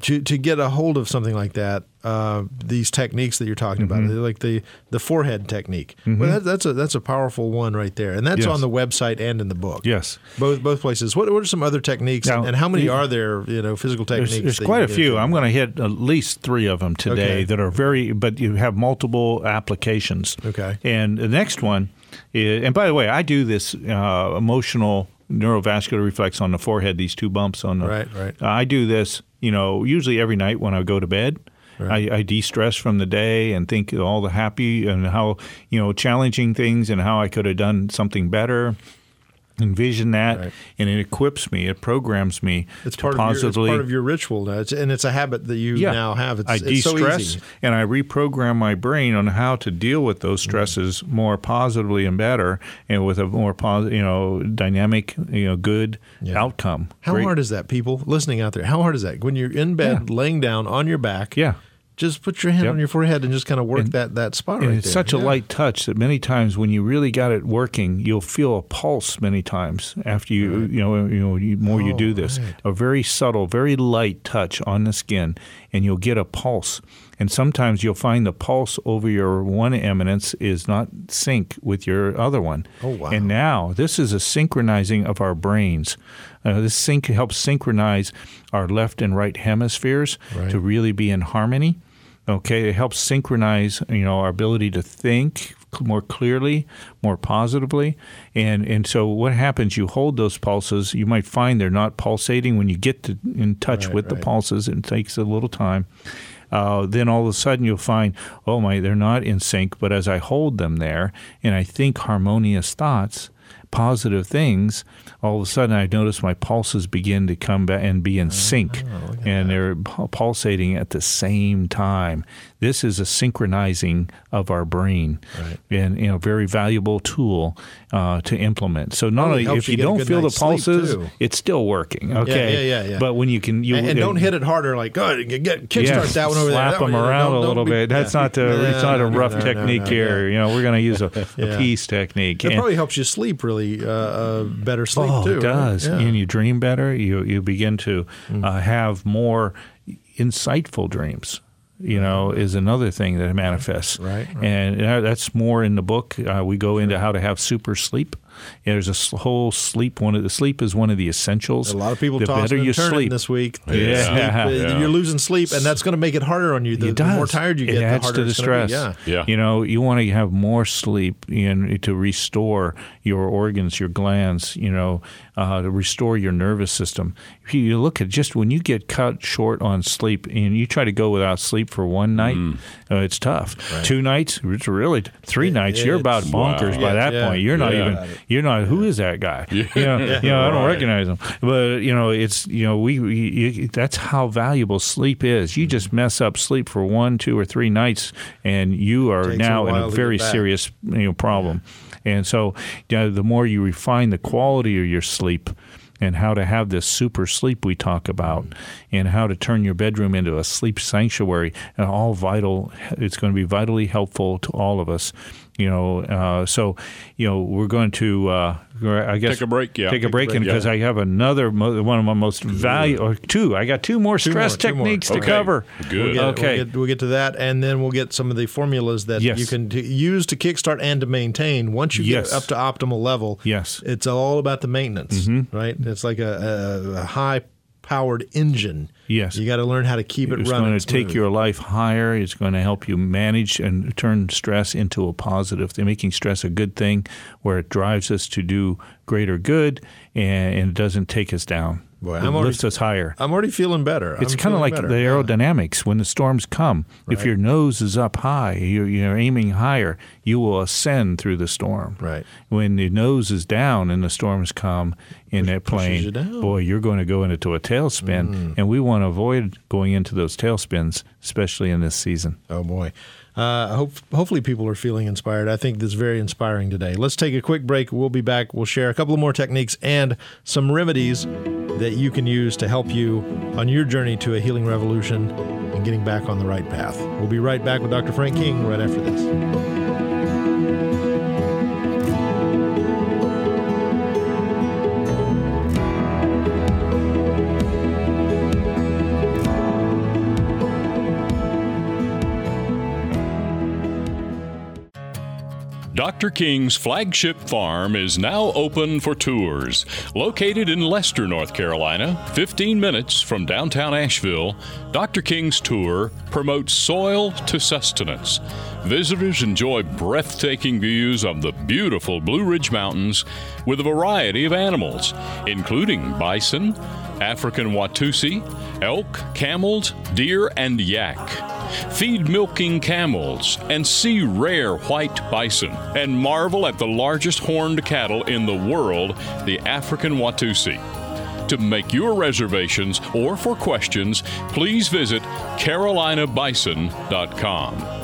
to to get a hold of something like that, uh, these techniques that you're talking Mm-hmm. about, like the the forehead technique. Well, that, that's a that's a powerful one right there, and that's Yes. on the website and in the book. Yes. both both places. What what are some other techniques, Now, and how many are there? You know, physical techniques. there's that quite a few. into? I'm going to hit at least three of them today Okay. that are very, but you have multiple applications. Okay. And the next one, is, and by the way, I do this uh, emotional neurovascular reflex on the forehead, these two bumps on the. Right, right. Uh, I do this, you know, usually every night when I go to bed. I, I de-stress from the day and think of all the happy and how you know challenging things and how I could have done something better. Envision that, Right. and it equips me. It programs me It's to part of your, it's part of your ritual now, it's, and it's a habit that you now have. It's, I it's so de-stress easy. and I reprogram my brain on how to deal with those Mm-hmm. stresses more positively and better, and with a more positive, you know, dynamic, you know, good Yeah. outcome. How Great- hard is that, people listening out there? How hard is that when you're in bed, laying down on your back? Yeah. Just put your hand Yep. on your forehead and just kind of work And- that that spot right it's there. such a light touch that many times when you really got it working, you'll feel a pulse many times after you you know you know you, more you Oh, do this. right. A very subtle, very light touch on the skin, and you'll get a pulse. And sometimes you'll find the pulse over your one eminence is not sync with your other one. Oh, wow. And now this is a synchronizing of our brains. Uh, this sync helps synchronize our left and right hemispheres Right. to really be in harmony. Okay, it helps synchronize, you know, our ability to think more clearly, more positively, and and so what happens? You hold those pulses. You might find they're not pulsating when you get to, in touch Right, with the pulses. It takes a little time. Uh, then all of a sudden you'll find, oh my, they're not in sync. But as I hold them there and I think harmonious thoughts, positive things, all of a sudden I notice my pulses begin to come back and be in sync, and they're pulsating at the same time. This is a synchronizing of our brain, Right. and you know, very valuable tool uh, to implement. So not only if you you, don't feel the pulses, it's still working. Okay, yeah, yeah, yeah. But when you can, you and, and don't hit it harder. Like, go ahead, get, kickstart Yes, that one over slap there. That them one, around don't- a little be- bit. That's yeah. not the. it's No, not a rough no, no, technique here. yeah. You know, we're going to use a, Yeah. a peace technique. It And- probably helps you sleep really uh, uh, better sleep oh, too. it does? Yeah. and you dream better. You you begin to uh, have more insightful dreams. You know, is another thing that manifests. Right, right. and that's more in the book. Uh, we go into how to have super sleep. There's a whole sleep. One of the sleep is one of the essentials. A lot of people the better and you turning sleep, this week. Yeah. Sleep, uh, Yeah. You're losing sleep, and that's going to make it harder on you. The, it the does. more tired you it get, the adds harder to the it's gonna stress. be. Yeah. Yeah. You know, you want to have more sleep in, to restore your organs, your glands. You know, uh, to restore your nervous system. If you look at just when you get cut short on sleep, and you try to go without sleep for one night, uh, it's tough. Two nights, it's really three nights. You're about bonkers wow. by that Yeah, point. You're not yeah. even. You're not. Who is that guy? You know, you know, I don't Right. recognize him. But you know, it's you know, we, we you, that's how valuable sleep is. You just mm-hmm. mess up sleep for one, two, or three nights, and you are Takes a now in a very serious you know problem. And so, you know, the more you refine the quality of your sleep. And how to have this super sleep we talk about, mm-hmm. and how to turn your bedroom into a sleep sanctuary, and all vital. It's going to be vitally helpful to all of us. You know, uh, so you know we're going to. Uh, I guess Take a break, yeah. Take a break, break, because yeah. I have another one of my most valuable. Or two. I got two more stress more, two more. techniques to Okay. cover. Good. We'll get, Okay. We'll get, we'll get to that, and then we'll get some of the formulas that Yes. you can t- use to kickstart and to maintain. Once you Yes. get up to optimal level, Yes. Mm-hmm. it's all about the maintenance, right? It's like a, a, a high-powered engine. Yes. you got to learn how to keep it It's running. It's going to take your life higher. It's going to help you manage and turn stress into a positive. They're making stress a good thing where it drives us to do greater good and, and it doesn't take us down. Boy, it I'm already- lifts us higher. I'm already feeling better. It's kind of like better. the Yeah. aerodynamics when the storms come. If your nose is up high, you're, you're aiming higher, you will ascend through the storm. Right. When the nose is down and the storms come in that plane, you. Mm. boy, you're going to go into a tailspin. And we want to avoid going into those tailspins, especially in this season. Oh boy. Uh, hope, hopefully, people are feeling inspired. I think this is very inspiring today. Let's take a quick break. We'll be back. We'll share a couple of more techniques and some remedies that you can use to help you on your journey to a healing revolution and getting back on the right path. We'll be right back with Dr. Frank King right after this. Dr. King's flagship farm is now open for tours. Located in Leicester, North Carolina, 15 minutes from downtown Asheville, Dr. King's tour promotes soil to sustenance. Visitors enjoy breathtaking views of the beautiful Blue Ridge Mountains with a variety of animals, including bison, African Watusi, elk, camels, deer, and yak. Feed milking camels and see rare white bison and marvel at the largest horned cattle in the world, the African Watusi. To make your reservations or for questions, please visit carolinabison.com.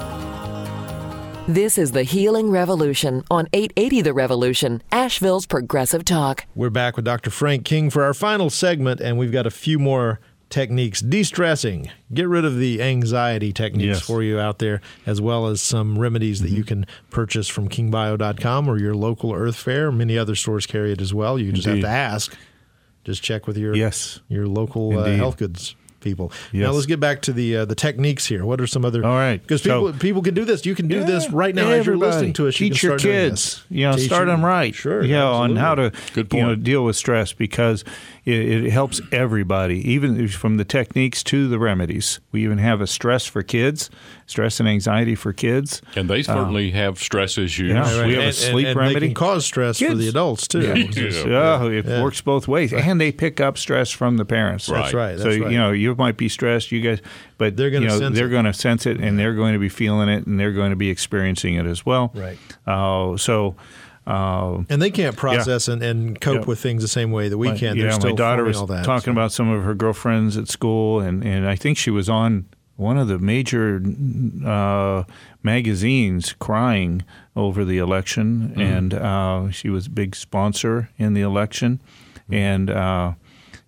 This is the Healing Revolution on 880 The Revolution, Asheville's Progressive Talk. We're back with Dr. Frank King for our final segment, and we've got a few more techniques. De stressing, get rid of the anxiety techniques Yes. for you out there, as well as some remedies that you can purchase from kingbio.com or your local Earth Fare. Many other stores carry it as well. You just have to ask. Just check with your Yes. your local uh, health goods people. Now let's get back to the uh, the techniques here. What are some other? All right. because people So- people can do this. You can do this right now as you're listening to us. You Teach can your start kids, this. you know, Teach start them right. Sure, yeah, on how to Good you know deal with stress because it, it helps everybody, even from the techniques to the remedies. We even have a stress for kids, stress and anxiety for kids. And they certainly have stress issues. Yeah. Right, We have a sleep and, and remedy. They can cause stress for the adults too. Yeah, it Yeah. works both ways, and they pick up stress from the parents. That's right. That's so right. you know you might be stressed, you guys, but They're gonna you know, sense they're it. going to sense it, and they're going to be feeling it, and they're going to be experiencing it as well. Right. Uh, so. Uh, and they can't process and, and cope Yeah. with things the same way that we my- can. Yeah, They're still my daughter was that. talking so. about some of her girlfriends at school, and, and I think she was on one of the major uh, magazines crying over the election, Mm-hmm. and uh, she was a big sponsor in the election, Mm-hmm. and.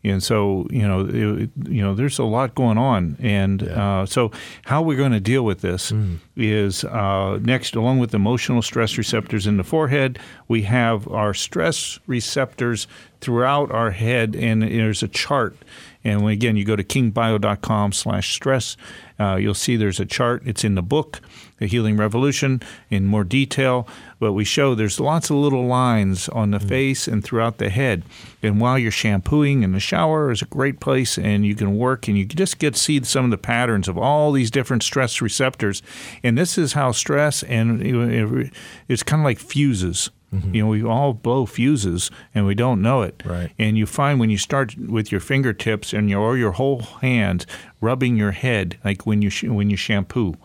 And so, you know, it, you know, there's a lot going on, and uh, so how we're going to deal with this Mm. is uh, next, along with emotional stress receptors in the forehead, we have our stress receptors throughout our head, and there's a chart. And again, you go to kingbio.com/stress, uh, you'll see there's a chart. It's in the book, The Healing Revolution, in more detail. But we show there's lots of little lines on the face and throughout the head. And while you're shampooing in the shower is a great place, and you can work and you can just get to see some of the patterns of all these different stress receptors. And this is how stress and you know, it- it's kind of like fuses. You know, we all blow fuses and we don't know it. Right. And you find when you start with your fingertips and your or your whole hand rubbing your head, like when you sh- when you shampoo,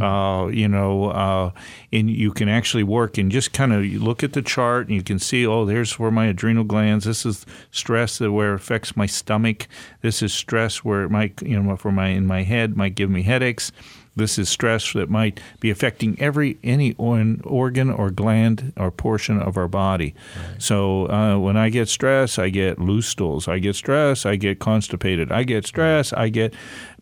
uh, you know, uh, and you can actually work and just kind of look at the chart and you can see, oh, there's where my adrenal glands. This is stress that where it affects my stomach. This is stress where it might, you know, for my in my head might give me headaches. This is stress that might be affecting every any organ, or gland or portion of our body. So uh, when I get stress, I get loose stools. I get stress, I get constipated. I get stress, I get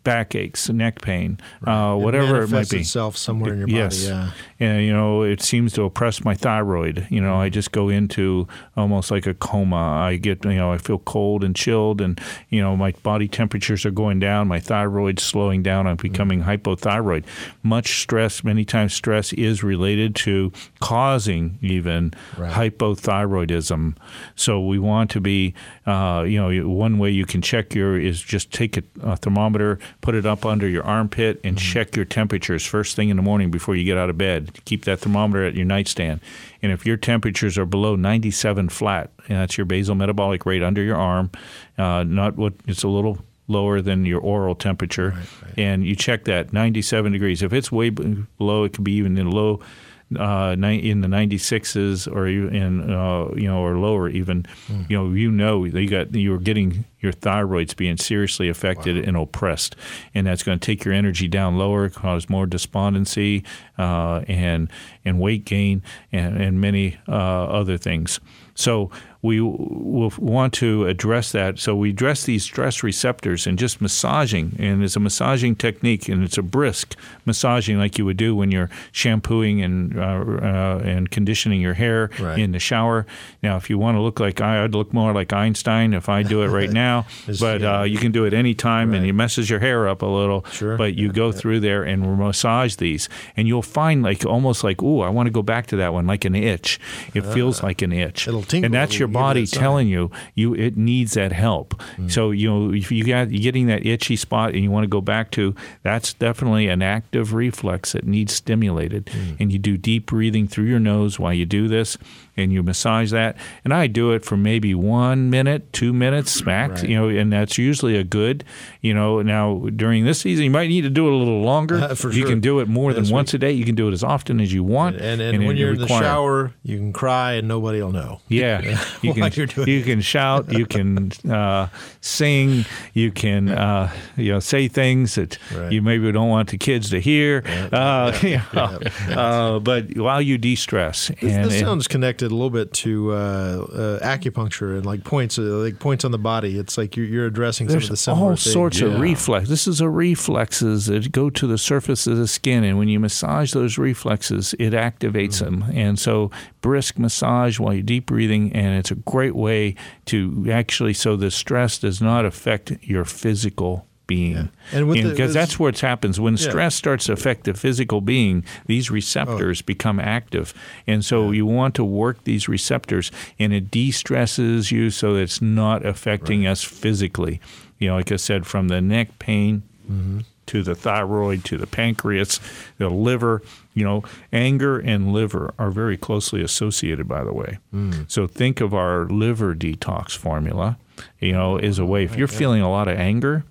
backaches, neck pain, uh, whatever it might be. itself somewhere in your yes. body. Yeah. And you know, it seems to oppress my thyroid. You know, I just go into almost like a coma. I get, you know, I feel cold and chilled, and you know, my body temperatures are going down. My thyroid's slowing down. I'm becoming hypothyroid. Much stress, many times stress is related to causing even hypothyroidism. So we want to be, uh, you know, one way you can check your is just take a, a thermometer, put it up under your armpit, and check your temperatures first thing in the morning before you get out of bed. Keep that thermometer at your nightstand. And if your temperatures are below 97 flat, and that's your basal metabolic rate under your arm, uh, not what it's a little lower than your oral temperature, and you check that 97 degrees. If it's way below, it could be even in low. Uh, in the 96s or you- in uh, you know or lower even you know you know you got you're getting your thyroid's being seriously affected and oppressed. And that's going to take your energy down lower cause more despondency uh, and and weight gain and, and many uh, other things. So we will want to address that. So we address these stress receptors and just massaging, and it's a massaging technique, and it's a brisk massaging like you would do when you're shampooing and uh, uh, and conditioning your hair Right. in the shower. Now, if you want to look like I, I'd look more like Einstein if I do it right now, but uh, you can do it anytime, and Right. it messes your hair up a little. Sure. But you go through there and massage these, and you'll find like almost like, oh, I want to go back to that one, like an itch. It feels like an itch. Ah. It'll tingle and that's your you give it body telling you you it needs that help. Hmm. So you know if you got you're getting that itchy spot and you want to go back to, that's definitely an active reflex that needs stimulated. Hmm. And you do deep breathing through your nose while you do this, and you massage that. And I do it for maybe one minute, two minutes max. Right. You know, and that's usually a good. You know, now during this season you might need to do it a little longer. Uh, for you sure. can do it more That's than once a day. You can do it as often as you want. And, and, it- when you're it in the shower, you can cry and nobody will know. yeah, you can you can shout, you can uh, sing, you can uh, you know say things that Right. you maybe don't want the kids to hear. uh, you know, uh, but while you de-stress, This, and, this and- sounds connected a little bit to uh, uh, acupuncture and like points, uh, like points on the body. It's like you're, you're addressing some of the similar all things. sorts of Yeah. reflex. This is a reflexes that go to the surface of the skin, and when you massage those reflexes, it activates Mm. them. And so, brisk massage while you're deep breathing, and it's a great way to actually so the stress does not affect your physical being. And with the- because this- that's what happens when Yeah. stress starts to affect the physical being. These receptors Oh. become active, and so you want to work these receptors, and it de-stresses you so that it's not affecting us physically. You know, like I said, from the neck pain Mm-hmm. to the thyroid to the pancreas, the liver. You know, anger and liver are very closely associated, by the way. Mm. So think of our liver detox formula. You know, as a way if you're feeling a lot of anger,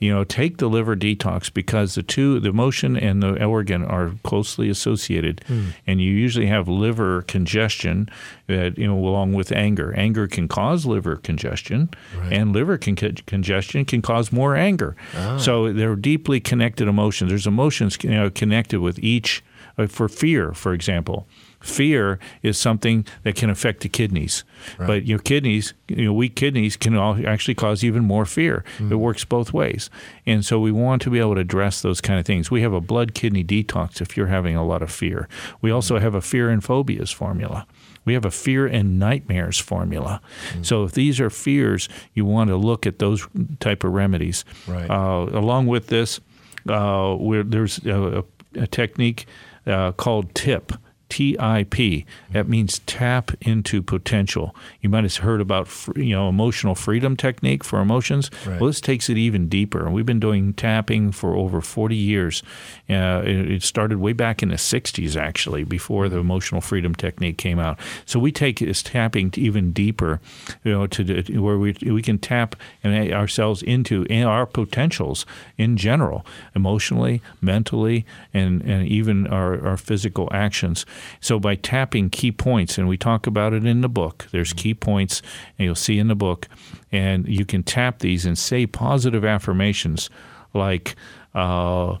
you know, take the liver detox because the two, the emotion and the organ are closely associated, and you usually have liver congestion that you know along with anger. Anger can cause liver congestion, and liver con- congestion can cause more anger. So they're deeply connected emotions. There's emotions you know, connected with each. uh, For fear, for example, fear is something that can affect the kidneys. But your kidneys, you know, weak kidneys can all actually cause even more fear. It works both ways. And so we want to be able to address those kind of things. We have a blood kidney detox if you're having a lot of fear. We also have a fear and phobias formula. We have a fear and nightmares formula. So if these are fears, you want to look at those type of remedies. Right. Uh, along with this, uh, there's a, a technique uh, called TIP. TIP. That means tap into potential. You might have heard about you know emotional freedom technique for emotions. Right. Well, this takes it even deeper. And we've been doing tapping for over 40 years. Uh, it, it started way back in the 60s, actually, before the emotional freedom technique came out. So we take this tapping even deeper, you know, to, the- where we we can tap and ourselves into our potentials in general, emotionally, mentally, and and even our, our physical actions. So by tapping key points, and we talk about it in the book. There's key points, and you'll see in the book, and you can tap these and say positive affirmations like. Uh,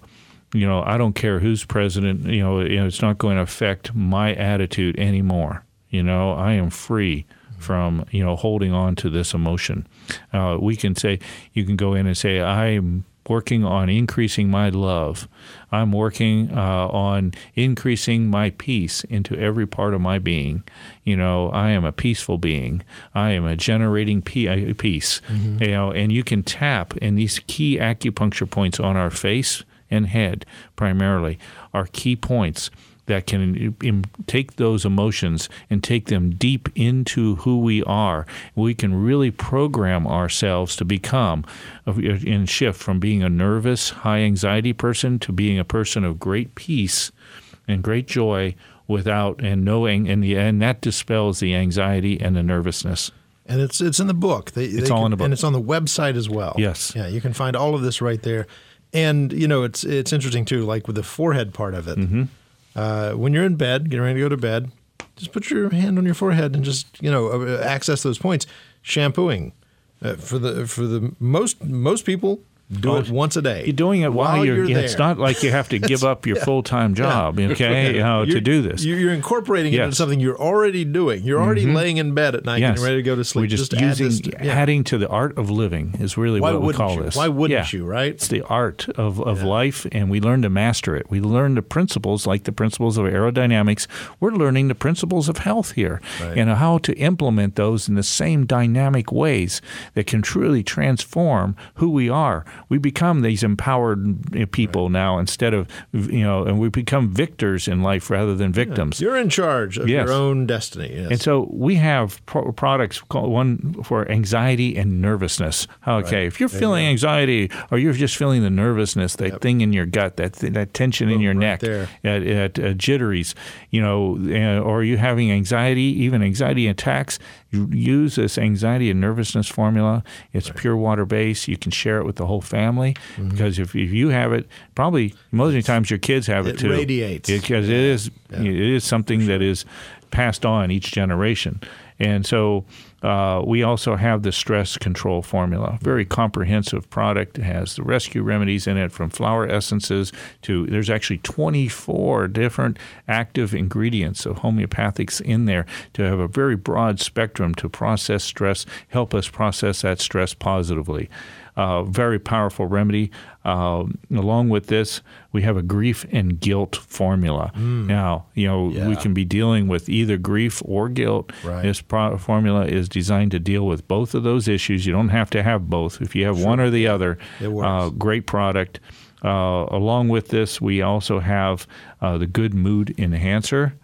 you know, I don't care who's president. You know, it's not going to affect my attitude anymore. You know, I am free from you know holding on to this emotion. Uh, we can say you can go in and say I'm working on increasing my love. I'm working uh, on increasing my peace into every part of my being. You know, I am a peaceful being. I am a generating uh, peace. You know, and you can tap and these key acupuncture points on our face and head primarily are key points that can im- take those emotions and take them deep into who we are. We can really program ourselves to become and shift from being a nervous, high anxiety person to being a person of great peace and great joy without and knowing and the and that dispels the anxiety and the nervousness. And it's it's in the book. They, It's they all can- in the book. and it's on the website as well. Yes. yeah, you can find all of this right there. And you know, it's it's interesting too, like with the forehead part of it. Mm-hmm. Uh, when you're in bed, getting ready to go to bed, just put your hand on your forehead and just you know uh, access those points. Shampooing uh, for the for the most most people Do oh, it once a day. You're doing it while, while you're. you're yeah, it's not like you have to give up your full time job, okay, you uh, know, to do this. You're, incorporating it into something you're already doing. You're already mm-hmm. laying in bed at night, Yes. getting ready to go to sleep. We're just, add using to- yeah. adding to the art of living is really Why what we call you? this. Why wouldn't Yeah. you, right? It's the art of, of life, and we learn to master it. We learn the principles, like the principles of aerodynamics. We're learning the principles of health here, Right. and how to implement those in the same dynamic ways that can truly transform who we are. We become these empowered people now instead of you know, and we become victors in life rather than victims. You're in charge of Yes. your own destiny. Yes. And so we have pro- products called one for anxiety and nervousness. Okay, if you're feeling anxiety or you're just feeling the nervousness, that thing in your gut, that th- that tension in your right neck, there. at, at uh, jitteries, you know, uh, or you having anxiety, even anxiety attacks, you use this anxiety and nervousness formula. It's pure water based. You can share it with the whole family Mm-hmm. because if, if you have it, probably most of the times your kids have it, It too. radiates. because it is it is something that is passed on each generation. And so uh, we also have the stress control formula, very comprehensive product. It has the rescue remedies in it from flower essences to there's actually 24 different active ingredients of homeopathics in there to have a very broad spectrum to process stress, help us process that stress positively. Uh, very powerful remedy. Uh, along with this, we have a grief and guilt formula. Now, you know, we Mm. Can be dealing with either grief or guilt. Right. This pro- formula is designed to deal with both of those issues. You don't have to have both. If you have one or the other, It works. uh, great product. Uh, along with this, we also have uh, the good mood enhancer.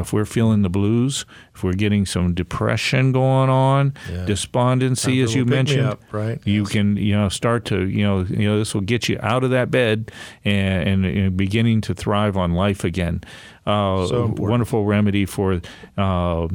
If we're feeling the blues, if we're getting some depression going on, Yeah. despondency, as you mentioned, up, right? you Yes. can you know start to you know you know this will get you out of that bed and, and, and beginning to thrive on life again. Uh, So wonderful remedy for uh,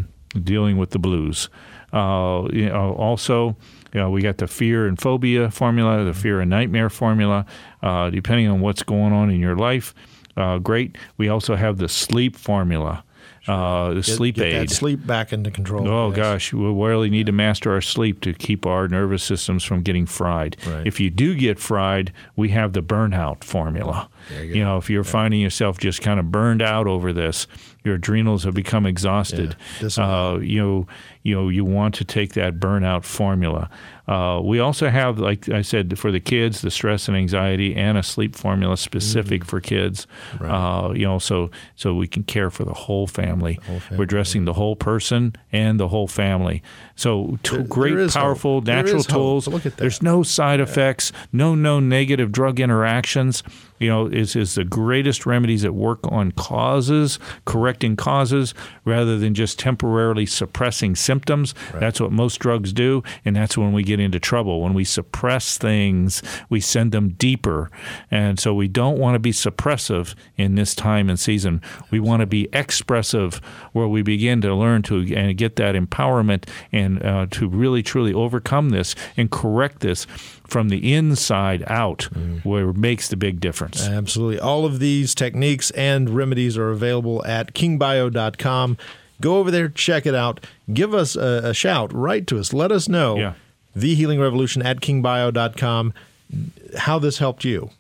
dealing with the blues. Uh, you know, also, you know, we got the fear and phobia formula, the fear and nightmare formula, uh, depending on what's going on in your life. Uh, great. We also have the sleep formula, uh, the Get- sleep get aid. That sleep back into control. Oh Yes. gosh, we really need to master our sleep to keep our nervous systems from getting fried. Right. If you do get fried, we have the burnout formula. There you know, if you're finding yourself just kind of burned out over this, your adrenals have become exhausted. Yeah, uh, you know, you know, you want to take that burnout formula. Uh, we also have, like I said, for the kids, the stress and anxiety, and a sleep formula specific for kids. Mm. Right. Uh, you know, so so we can care for the whole family. family, We're addressing the whole person and the whole family. So, t- There- great, there hope. powerful There natural tools. Look at that. There's no side effects, no no negative drug interactions. You know, is is the greatest remedies that work on causes, correcting causes, rather than just temporarily suppressing symptoms. That's what most drugs do, and that's when we get into trouble. When we suppress things, we send them deeper, and so we don't want to be suppressive in this time and season. We want to be expressive, where we begin to learn to and get that empowerment and uh, to really truly overcome this and correct this from the inside out, where it makes the big difference. Absolutely. All of these techniques and remedies are available at kingbio.com. Go over there, check it out. Give us a, a shout. Write to us. Let us know. Yeah. The Healing Revolution at kingbio.com. How this helped you?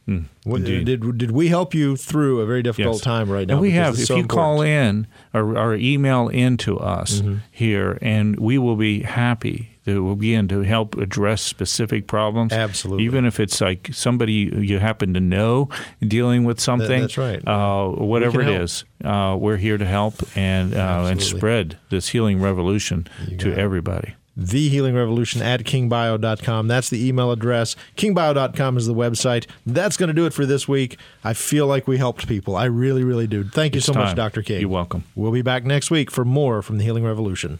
What- Hmm. did did we help you through a very difficult Yes. time right now? And we have, if so you call in or, or email in to us Mm-hmm. here, and we will be happy to we'll begin to help address specific problems. Absolutely. Even if it's like somebody you happen to know dealing with something. that's right. Uh, whatever it help. is, uh, we're here to help and uh, and spread this healing revolution to it. everybody. The Healing Revolution at kingbio.com. That's the email address. Kingbio.com is the website. That's going to do it for this week. I feel like we helped people. I really, really do. Thank you It's so much. Dr. King. You're welcome. We'll be back next week for more from the Healing Revolution.